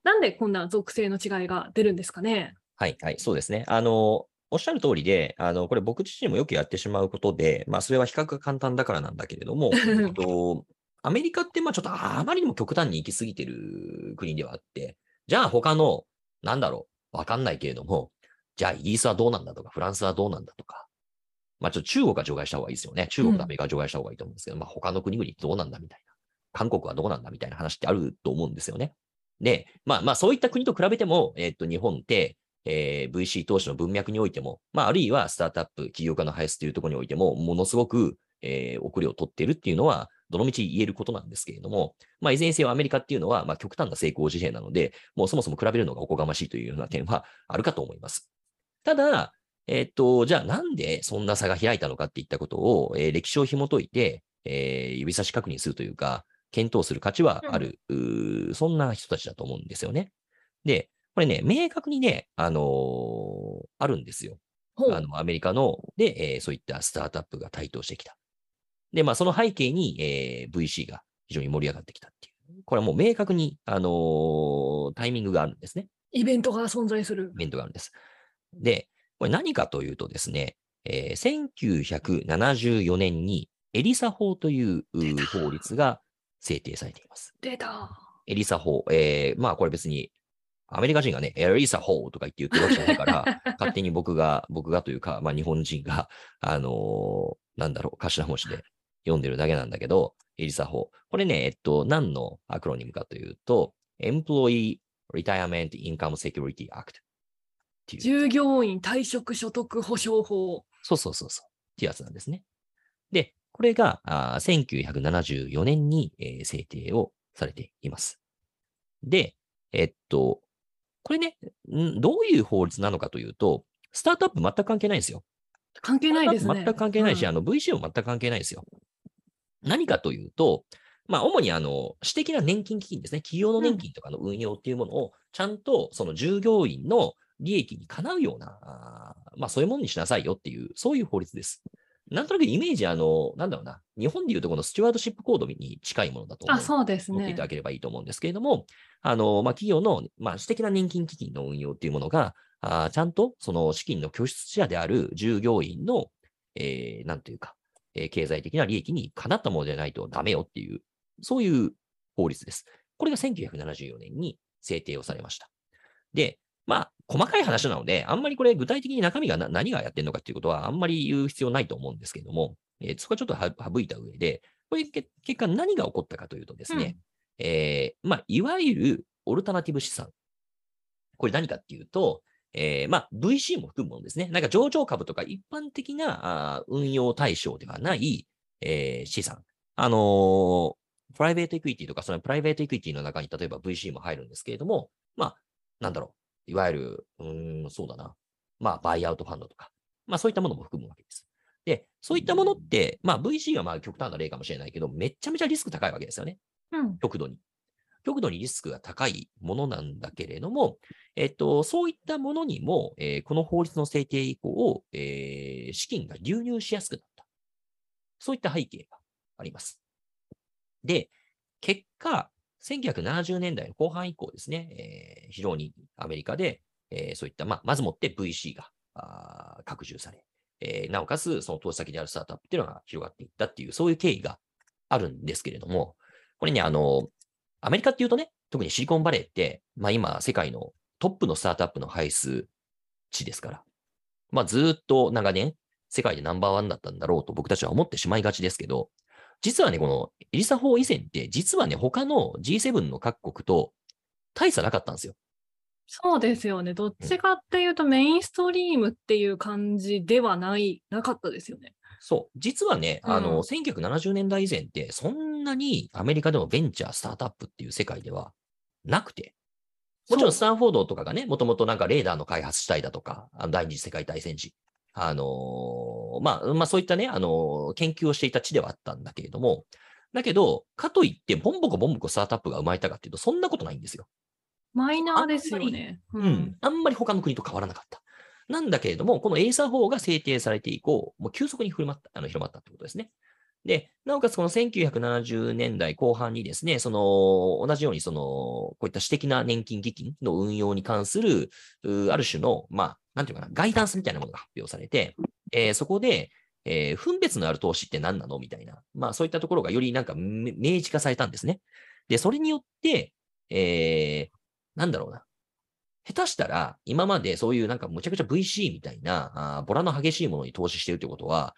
なんでこんな属性の違いが出るんですかね？はい、はい、そうですね。あの、おっしゃる通りで、あの、これ僕自身もよくやってしまうことで、まあ、それは比較が簡単だからなんだけれども、*laughs* と、アメリカって、まあ、ちょっとあまりにも極端に行き過ぎてる国ではあって、じゃあ他の、なんだろう、わかんないけれども、じゃあイギリスはどうなんだとか、フランスはどうなんだとか、まあ、ちょっと中国は除外した方がいいですよね。中国とアメリカは除外した方がいいと思うんですけど、まあ、他の国々どうなんだみたいな。韓国はどうなんだみたいな話ってあると思うんですよね。で、まあまあそういった国と比べても、えっと、日本って、えー VC 投資の文脈においても、まああるいはスタートアップ、起業家の林というところにおいても、ものすごく、えー遅れを取っているっていうのは、どのみち言えることなんですけれども、まあいずれにせよアメリカっていうのは、まあ極端な成功事例なので、もうそもそも比べるのがおこがましいというような点はあるかと思います。ただ、えっと、じゃあなんでそんな差が開いたのかっていったことを、えー歴史を紐解いて、えー指差し確認するというか、検討する価値はある、うーそんな人たちだと思うんですよね。で、これね、明確にね、あのーあるんですよ。あの、アメリカの、で、えーそういったスタートアップが台頭してきた。で、まあ、その背景に、えー VC が非常に盛り上がってきたっていう。これはもう明確に、あのータイミングがあるんですね。イベントが存在するイ。ベントがあるんです。で、これ何かというとですね、えー1974年にエリサ法という法律が制定されています。出た。エリサ法、えー、まあこれ別に、アメリカ人がね、エリサ法とか言って言ってるわけじゃないから、*laughs* 勝手に僕が、僕がというか、まあ日本人が、あのーなんだろう、頭文字で読んでるだけなんだけど、エリサ法。これね、えっと、何のアクロニムかというと、Employee Retirement Income Security Act っていう。従業員退職所得保障法。そうそうそうそう。っていうやつなんですね。で、これがあー1974年に、えー制定をされています。で、えっと、これね、んどういう法律なのかというと、スタートアップ全く関係ないんですよ。関係ないですね。全く関係ないし、うんあの VC も全く関係ないですよ。何かというと、まあ、主にあの私的な年金基金ですね、企業の年金とかの運用っていうものを、ちゃんとその従業員の利益にかなうような、まあ、そういうものにしなさいよっていう、そういう法律です。なんとなくイメージ、あの、なんだろうな、日本でいうとこのスチュワードシップコードに近いものだと思うあ、そうですね持っていた。だければいいと思うんですけれども、あの、まあ、企業の、まあ、私的な年金基金の運用っていうものが、あーちゃんとその資金の拠出者である従業員の、えーなんというか、えー経済的な利益にかなったものでないとダメよっていう、そういう法律です。これが1974年に制定をされました。で、まあ、細かい話なので、あんまりこれ具体的に中身がな何がやってるのかっていうことはあんまり言う必要ないと思うんですけれども、えーそこはちょっとは省いた上で、これけ結果何が起こったかというとですね、えーまあ、いわゆるオルタナティブ資産。これ何かっていうと、えーまあ、VC も含むものですね。なんか上場株とか一般的なあー運用対象ではない、えー資産。あのープライベートエクイティとか、そのプライベートエクイティの中に例えば VC も入るんですけれども、まあ、なんだろう。いわゆる、うーん、そうだな。まあ、バイアウトファンドとか。まあ、そういったものも含むわけです。で、そういったものって、まあ、VC はまあ極端な例かもしれないけど、めっちゃめちゃリスク高いわけですよね。うん。極度に。極度にリスクが高いものなんだけれども、えっと、そういったものにも、えーこの法律の制定以降、えー資金が流入しやすくなった。そういった背景があります。で、結果、1970年代の後半以降ですね、えー非常にアメリカで、えーそういった、ま、まずもって VC があ拡充され、えーなおかつ、その投資先であるスタートアップっていうのが広がっていったっていう、そういう経緯があるんですけれども、これね、あの、アメリカっていうとね、特にシリコンバレーって、まあ今、世界のトップのスタートアップの排出地ですから、まあずーっと長年、世界でナンバーワンだったんだろうと僕たちは思ってしまいがちですけど、実はね、このエリサ法以前って、実はね、他の G7 の各国と大差なかったんですよ。そうですよね。どっちかっていうとメインストリームっていう感じではない、なかったですよね。そう。実はね、あうんの、1970年代以前って、そんなにアメリカでもベンチャー、スタートアップっていう世界ではなくて、もちろんスタンフォードとかがね、もともとなんかレーダーの開発したいだとか、あの第二次世界大戦時、あのーまあ、まあそういったね、あのー研究をしていた地ではあったんだけれども、だけど、かといって、ボンボコボンボコスタートアップが生まれたかっていうと、そんなことないんですよ。マイナーですよね。ううん。。あんまり他の国と変わらなかった。なんだけれども、このエイサー法が制定されて以降、もう急速に広まった、あの広まったってことですね。で、なおかつこの1970年代後半にですね、その、同じようにその、こういった私的な年金基金の運用に関する、ある種の、まあ、なんていうかな、ガイダンスみたいなものが発表されて、えーそこで、えー分別のある投資って何なのみたいな、まあそういったところがよりなんか明示化されたんですね。で、それによって、えーなんだろうな。下手したら、今までそういうなんかむちゃくちゃ VC みたいな、あーボラの激しいものに投資してるってことは、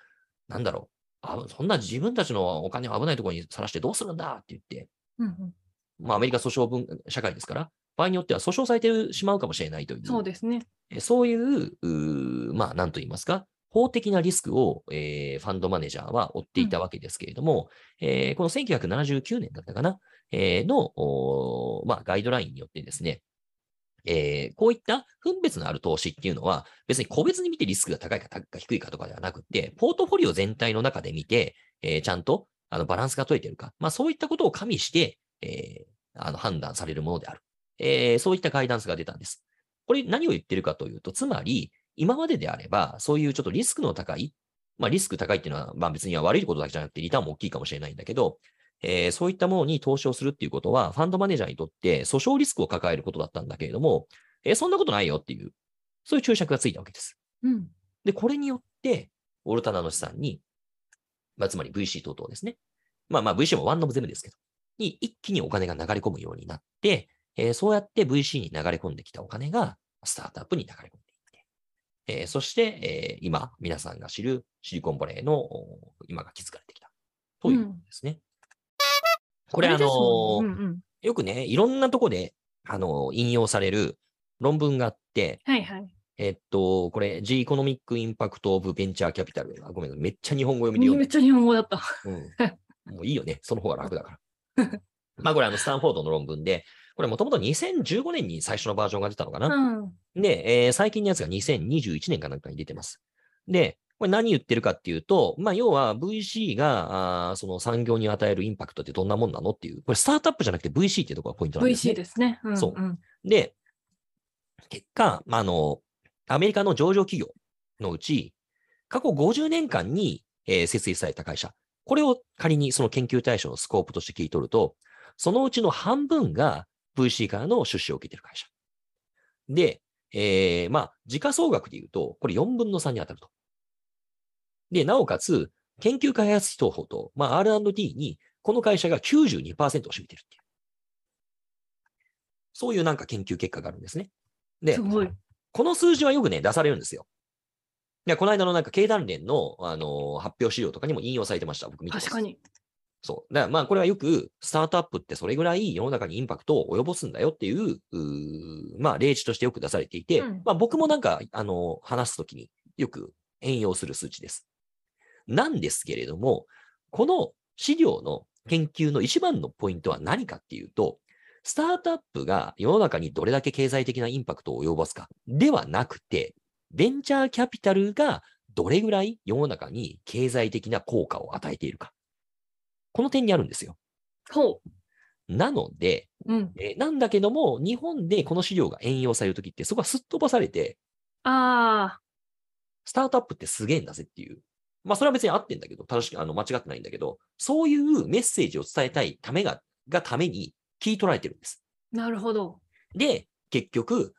なんだろう。あそんな自分たちのお金を危ないところにさらしてどうするんだって言って、うんうんまあアメリカ訴訟文社会ですから、場合によっては訴訟されてしまうかもしれないという、そうですね。えそういう、うーまあなんと言いますか、法的なリスクを、えーファンドマネージャーは負っていたわけですけれども、えーこの1979年だったかな、えーの、まあ、ガイドラインによってですね、えーこういった分別のある投資っていうのは、別に個別に見てリスクが高いか高いか低いかとかではなくて、ポートフォリオ全体の中で見て、えーちゃんとあのバランスが取れてるか、まあそういったことを加味して、えーあの判断されるものである。えーそういったガイダンスが出たんです。これ何を言ってるかというと、つまり、今までであれば、そういうちょっとリスクの高い、まあリスク高いっていうのは、まあ別には悪いことだけじゃなくて、リターンも大きいかもしれないんだけど、えーそういったものに投資をするっていうことは、ファンドマネージャーにとって訴訟リスクを抱えることだったんだけれども、えーそんなことないよっていう、そういう注釈がついたわけです。うん。で、これによって、オルタナの資産に、まあ、つまり VC 等々ですね。まあまあ VC もワンノブゼムですけど、に一気にお金が流れ込むようになって、えーそうやって VC に流れ込んできたお金がスタートアップに流れ込んでいって、えーそして、えー今、皆さんが知るシリコンバレーのお今が築かれてきたということですね。これ、あのうんうんよくね、いろんなとこで、あの引用される論文があって、はいはい。えっと、これ、G Economic Impact of Venture Capital。あごめん、めっちゃ日本語読みで読んでめっちゃ日本語だった。うん。もういいよね。*laughs* その方が楽だから。まあこれあのスタンフォードの論文で、これもともと2015年に最初のバージョンが出たのかな。うん。で、えー最近のやつが2021年かなんかに出てます。で、これ何言ってるかっていうと、まあ要は VC があーその産業に与えるインパクトってどんなもんなのっていう、これスタートアップじゃなくて VC っていうところがポイントなんですね。VC ですね。うんそうんで、結果、まあ、あの、アメリカの上場企業のうち、過去50年間に、えー設立された会社、これを仮にその研究対象のスコープとして聞い取ると、そのうちの半分が VC からの出資を受けている会社。で、えーまあ、時価総額で言うと、これ4分の3に当たると。で、なおかつ、研究開発費等法と、まあ、R&D に、この会社が92%を占めてるっていう。そういうなんか研究結果があるんですね。で。この数字はよくね、出されるんですよ。で、この間のなんか経団連の、あの発表資料とかにも引用されてました。僕見て確か。に。そう。だからまあこれはよく、スタートアップってそれぐらい世の中にインパクトを及ぼすんだよっていう、うーまあ例示としてよく出されていて、うんまあ僕もなんか、あの、話すときによく援用する数値です。なんですけれども、この資料の研究の一番のポイントは何かっていうと、スタートアップが世の中にどれだけ経済的なインパクトを及ぼすかではなくて、ベンチャーキャピタルがどれぐらい世の中に経済的な効果を与えているか。この点にあるんですよ。ほなので、う。うん。えーなんだけども、日本でこの資料が援用されるときって、そこはすっ飛ばされて、あスタートアップってすげえんだぜっていう。まあ、それは別に合ってんだけど、正しく、あの、間違ってないんだけど、そういうメッセージを伝えたいためが、がために聞い取られてるんです。あ、なるほど。で、結局、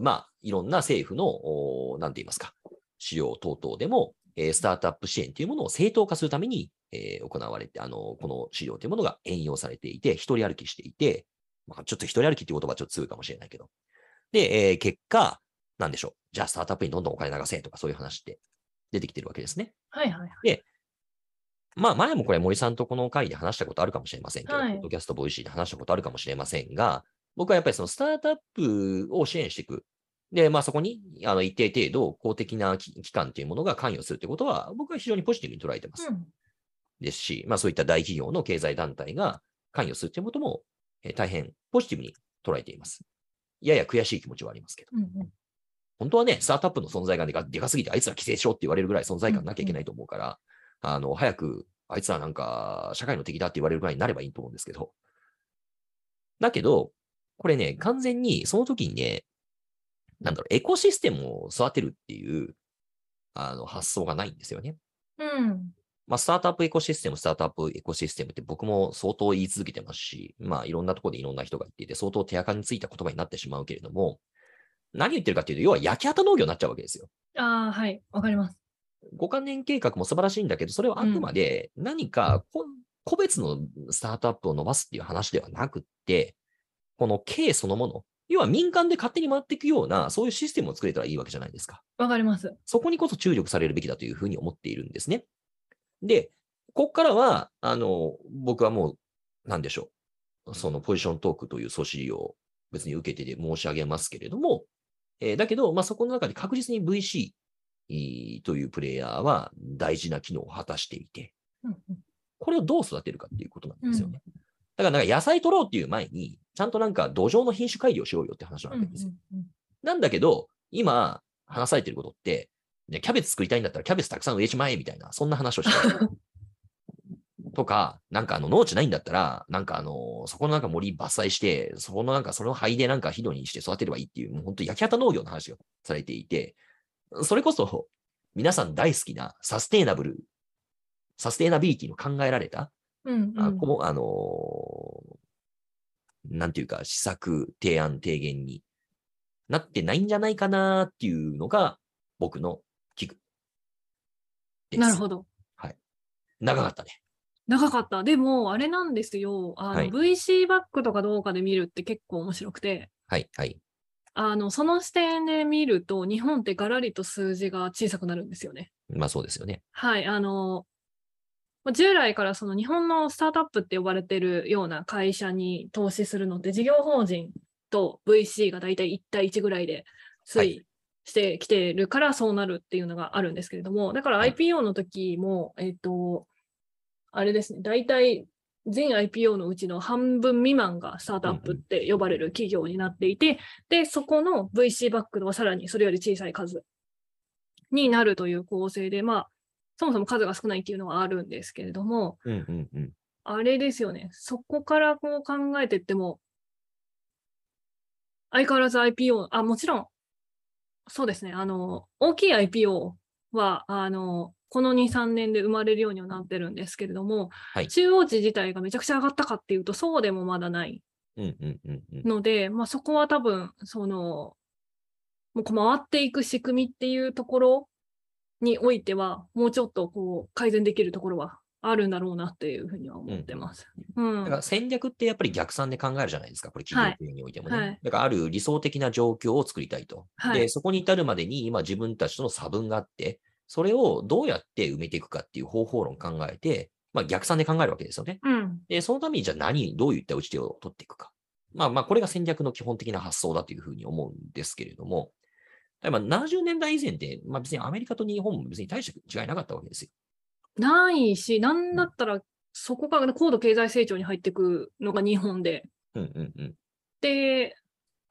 まあ、いろんな政府の、なんて言いますか、資料等々でも、えースタートアップ支援というものを正当化するために、えー行われて、あの、この資料というものが援用されていて、一人歩きしていて、まあ、ちょっと一人歩きっていう言葉はちょっと強いかもしれないけど。で、えー結果、なんでしょう。じゃあ、スタートアップにどんどんお金流せとかそういう話って出てきてるわけですね。はいはいはい。まあ、前もこれ森さんとこの回で話したことあるかもしれませんけど、はいポッドキャスト Voicy で話したことあるかもしれませんが、僕はやっぱりそのスタートアップを支援していく。で、まあそこにあの一定程度公的な機機関というものが関与するということは、僕は非常にポジティブに捉えてます。うん。ですし、まあそういった大企業の経済団体が関与するということも、えー大変ポジティブに捉えています。やや悔しい気持ちはありますけど。うんうん。本当はね、スタートアップの存在感でかでかすぎて、あいつら規制しろって言われるぐらい存在感なきゃいけないと思うから、あの、早く、あいつらなんか、社会の敵だって言われるぐらいになればいいと思うんですけど。だけど、これね、完全にその時にね、なんだろう、エコシステムを育てるっていう、あの、発想がないんですよね。うん。まあ、スタートアップエコシステム、スタートアップエコシステムって僕も相当言い続けてますし、まあ、いろんなところでいろんな人が言っていて、相当手垢についた言葉になってしまうけれども、何言ってるかっていうと、要は焼き畑農業になっちゃうわけですよ。ああ、はい。わかります。五カ年計画も素晴らしいんだけど、それはあくまで何かこ個別のスタートアップを伸ばすっていう話ではなくって、この経そのもの、要は民間で勝手に回っていくような、そういうシステムを作れたらいいわけじゃないですか。わかります。そこにこそ注力されるべきだというふうに思っているんですね。で、ここからは、あの、僕はもう、なんでしょう。そのポジショントークという総資料を別に受けてで申し上げますけれども、えーだけど、まあ、そこの中で確実に VC えーというプレイヤーは大事な機能を果たしていて、これをどう育てるかっていうことなんですよね。だからなんか野菜取ろうっていう前に、ちゃんとなんか土壌の品種改良しようよって話なわけですよ。なんだけど、今話されてることって、ねキャベツ作りたいんだったらキャベツたくさん植えちまえみたいな、そんな話をしてる。*laughs* とか、なんかあの農地ないんだったら、なんかあの、そこのなんか森伐採して、そこのなんかその灰でなんか肥料にして育てればいいっていう、もう本当焼き畑農業の話がされていて、それこそ皆さん大好きなサステイナブル、サステイナビリティの考えられた、うんうんあこうあのーなんていうか、施策、提案、提言になってないんじゃないかなっていうのが僕の危惧です。なるほど。長かったね。長かった。でも、あれなんですよ。あの、はい VC バックとかどうかで見るって結構面白くて、はい、はい。あの、その視点で見ると、日本ってガラリと数字が小さくなるんですよね。まあそうですよね。はい、あの、まあ従来からその日本のスタートアップって呼ばれてるような会社に投資するのって、事業法人と VC が大体1対1ぐらいで推は移してきてるからそうなるっていうのがあるんですけれども、だからはい IPO の時も、えっと、あれですね、大体全 IPO のうちの半分未満がスタートアップって呼ばれる企業になっていて、で、そこの VC バックはさらにそれより小さい数になるという構成で、まあ、そもそも数が少ないっていうのはあるんですけれども、うん、うん、うん。あれですよね、そこからこう考えていっても、相変わらず IPO、あ、もちろん、そうですね、あの、大きい IPO は、あの、この2、3年で生まれるようにはなってるんですけれども、はい中央値自体がめちゃくちゃ上がったかっていうと、そうでもまだないうん、うん、うん、うん。ので、まあ、そこは多分、その、もう回っていく仕組みっていうところにおいては、もうちょっとこう改善できるところはあるんだろうなっていうふうには思ってます。うん。だから戦略ってやっぱり逆算で考えるじゃないですか、これ企業経営においてもね。はいだからある理想的な状況を作りたいと。はいで、そこに至るまでに今自分たちとの差分があって、それをどうやって埋めていくかっていう方法論を考えて、まあ逆算で考えるわけですよね。うん。で、そのためにじゃあ何、どういった打ち手を取っていくか。まあまあ、これが戦略の基本的な発想だというふうに思うんですけれども、例えば70年代以前って、まあ別にアメリカと日本も別に大した違いなかったわけですよ。ないし、なんだったら、そこから高度経済成長に入っていくのが日本で。うんうんうん。で、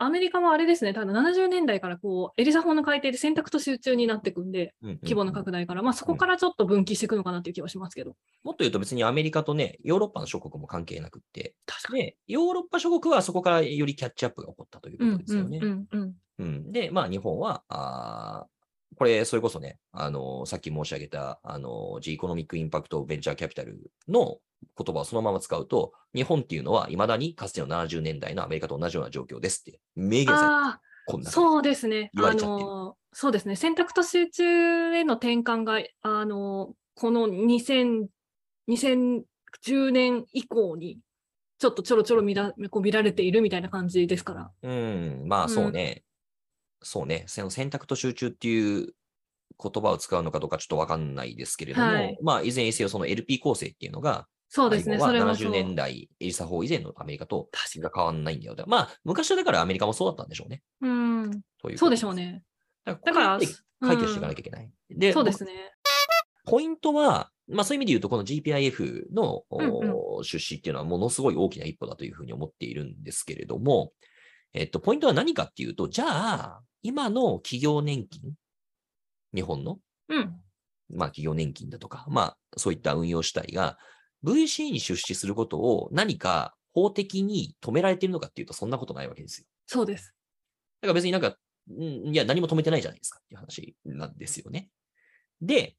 アメリカはあれですね、ただ70年代からこう、エリザ法の改定で選択と集中になっていくんで、うんうんうん規模の拡大から、まあそこからちょっと分岐していくのかなっていう気はしますけど。もっと言うと別にアメリカとね、ヨーロッパの諸国も関係なくって、確かに。で、ヨーロッパ諸国はそこからよりキャッチアップが起こったといううんことですよね。うんうんうん。うんで、まあ日本は、あーこれ、それこそね、あの、さっき申し上げた、あの、G イコノミックインパクトベンチャーキャピタルの言葉をそのまま使うと、日本っていうのは未だにかつての70年代のアメリカと同じような状況ですって明言されてそうですね。あの、そうですね。選択と集中への転換が、あの、この2000 2010年以降に、ちょっとちょろちょろ見らこう見られているみたいな感じですから。うん、まあそうね。そうね。その選択と集中っていう言葉を使うのかどうかちょっとわかんないですけれども、はいまあ、いずれにせよその LP 構成っていうのが、そうですね。70それもそう。年代エリサ法以前のアメリカと確が変わんないんだよ。まあ、昔はだからアメリカもそうだったんでしょうね。うん。というそうでしょうね。ね。だからら、解決していかなきゃいけない。で、そうですね。ポイントは、まあそういう意味で言うと、この GPIF の、うんうんお出資っていうのはものすごい大きな一歩だというふうに思っているんですけれども、えっと、ポイントは何かっていうと、じゃあ、今の企業年金、日本の、うん。まあ企業年金だとか、まあそういった運用主体が VC に出資することを何か法的に止められているのかっていうと、そんなことないわけですよ。そうです。だから別になんか、うんいや、何も止めてないじゃないですかっていう話なんですよね。で、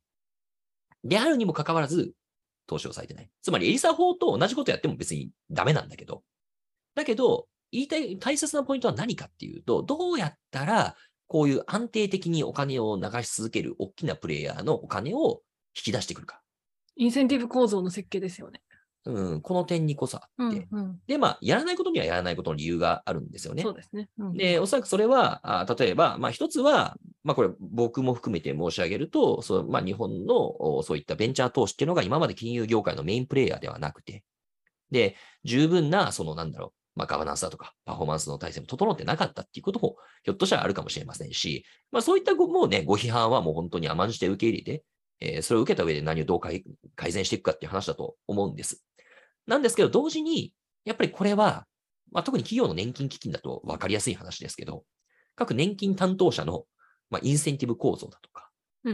であるにもかかわらず、投資をされてない。つまり、エリサ法と同じことやっても別にダメなんだけど、だけど、言いたい、大切なポイントは何かっていうと、どうやったら、こういう安定的にお金を流し続ける大きなプレイヤーのお金を引き出してくるか。インセンティブ構造の設計ですよね。うん、この点にこそあうって。んうん。で、まあ、やらないことにはやらないことの理由があるんですよね。そうですね。うん、で、おそらくそれは、あ例えば、まあ一つは、まあこれ僕も含めて申し上げると、そうまあ日本のおそういったベンチャー投資っていうのが今まで金融業界のメインプレイヤーではなくて、で、十分な、そのなんだろう、まあガバナンスだとか、パフォーマンスの体制も整ってなかったっていうことも、ひょっとしたらあるかもしれませんし、まあそういったごもうね、ご批判はもう本当に甘んじて受け入れて、えーそれを受けた上で何をどう改改善していくかっていう話だと思うんです。なんですけど、同時に、やっぱりこれは、まあ、特に企業の年金基金だと分かりやすい話ですけど、各年金担当者の、まあ、インセンティブ構造だとか、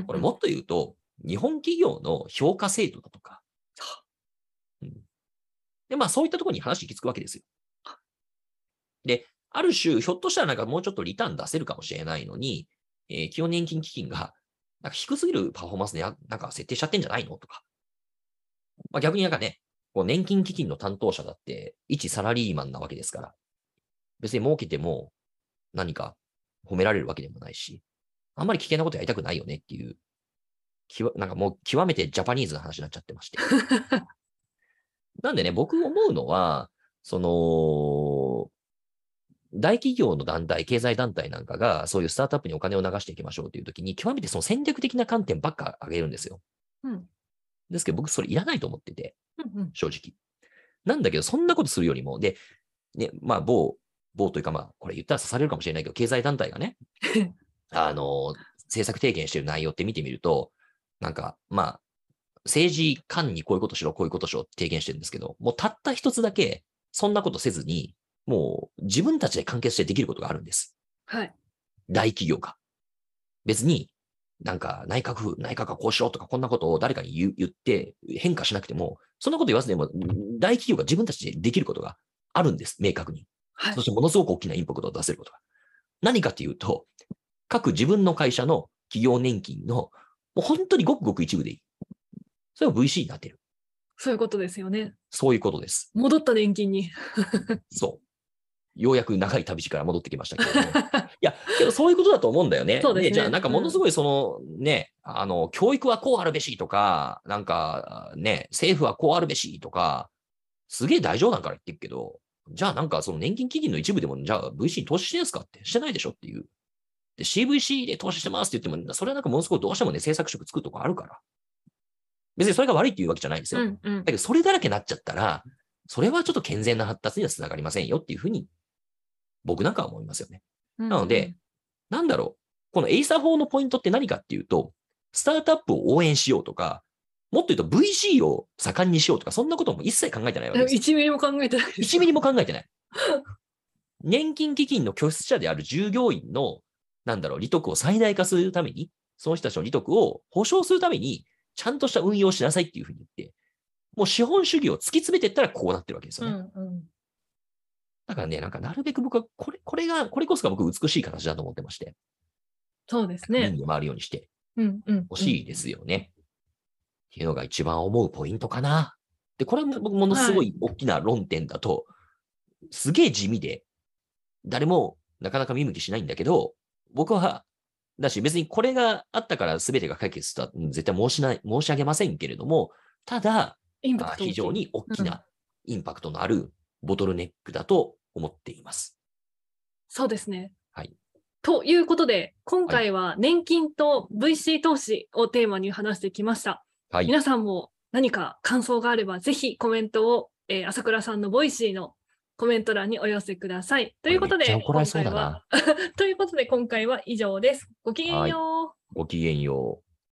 これもっと言うと、日本企業の評価制度だとか、うんで、まあそういったところに話行き着くわけですよ。で、ある種、ひょっとしたらなんかもうちょっとリターン出せるかもしれないのに、えー企業年金基金が、なんか低すぎるパフォーマンスでやなんか設定しちゃってんじゃないの？とか。まあ逆になんかね、こう年金基金の担当者だって、一サラリーマンなわけですから、別に儲けても何か褒められるわけでもないし、あんまり危険なことやりたくないよねっていう、きわなんかもう極めてジャパニーズな話になっちゃってまして。*laughs* なんでね、僕思うのは、その、大企業の団体、経済団体なんかが、そういうスタートアップにお金を流していきましょうというときに、極めてその戦略的な観点ばっか上げるんですよ。うんですけど、僕それいらないと思ってて、うんうん正直。なんだけど、そんなことするよりも、で、ね、まあ、某、某というか、まあ、これ言ったら刺されるかもしれないけど、経済団体がね、*laughs* あの、政策提言してる内容って見てみると、なんか、まあ、政治官にこういうことしろ、こういうことしろって提言してるんですけど、もうたった一つだけ、そんなことせずに、もう自分たちで完結してできることがあるんです。はい。大企業が。別に、なんか内閣府、内閣がこうしろとか、こんなことを誰かに言う言って変化しなくても、そんなこと言わずでも、大企業が自分たちでできることがあるんです、明確に。はいそ。してものすごく大きなインパクトを出せることが。何かというと、各自分の会社の企業年金の、もう本当にごくごく一部でいい。それが VC になってる。そういうことですよね。そういうことです。戻った年金に。*laughs* そう。ようやく長い旅路から戻ってきましたけれども。*laughs* いや、けどそういうことだと思うんだよね。そうですねじゃあなんかものすごいその、ね、あの、教育はこうあるべしとか、なんかね、政府はこうあるべしとか、すげえ大丈夫なんから言ってるけど、じゃあなんかその年金基金の一部でも、じゃあ VC に投資してんすかってしてないでしょっていう。で、CVC で投資してますって言っても、それはなんかものすごいどうしてもね、政策職作るとこあるから。別にそれが悪いっていうわけじゃないですよ。うんうんだけど、それだらけになっちゃったら、それはちょっと健全な発達にはつながりませんよっていうふうに、僕なんかは思いますよね。うん。なのでなんだろう。このエイサー法のポイントって何かっていうと、スタートアップを応援しようとか、もっと言うと VC を盛んにしようとか、そんなことも一切考えてないわけうん、です。1ミリも考えてないです。1ミリも考えてない。年金基金の拠出者である従業員の、なんだろう、利得を最大化するために、その人たちの利得を保証するために、ちゃんとした運用をしなさいっていうふうに言って、もう資本主義を突き詰めていったらこうなってるわけですうよね。んうん。だからね、なんかなるべく僕は、これ、これが、これこそが僕美しい形だと思ってまして、そうですね。面に回るようにしてうんうん。ほしいですよね。っていうのが一番思うポイントかな。で、これは僕ものすごい大きな論点だと、すげえ地味で、誰もなかなか見向きしないんだけど、僕は、だし別にこれがあったから全てが解決したとは絶対申しない、申し上げませんけれども、ただ、まあインパクト大きい非常に大きなインパクトのあるボトルネックだと思っています。そうですね。はい。ということで、今回は年金と VC 投資をテーマに話してきました。はい。皆さんも何か感想があれば、ぜひコメントを、えー朝倉さんの Voicy のコメント欄にお寄せください。ということで、今回は *laughs* ということで、今回は以上です。ごきげんよう。ごきげんよう。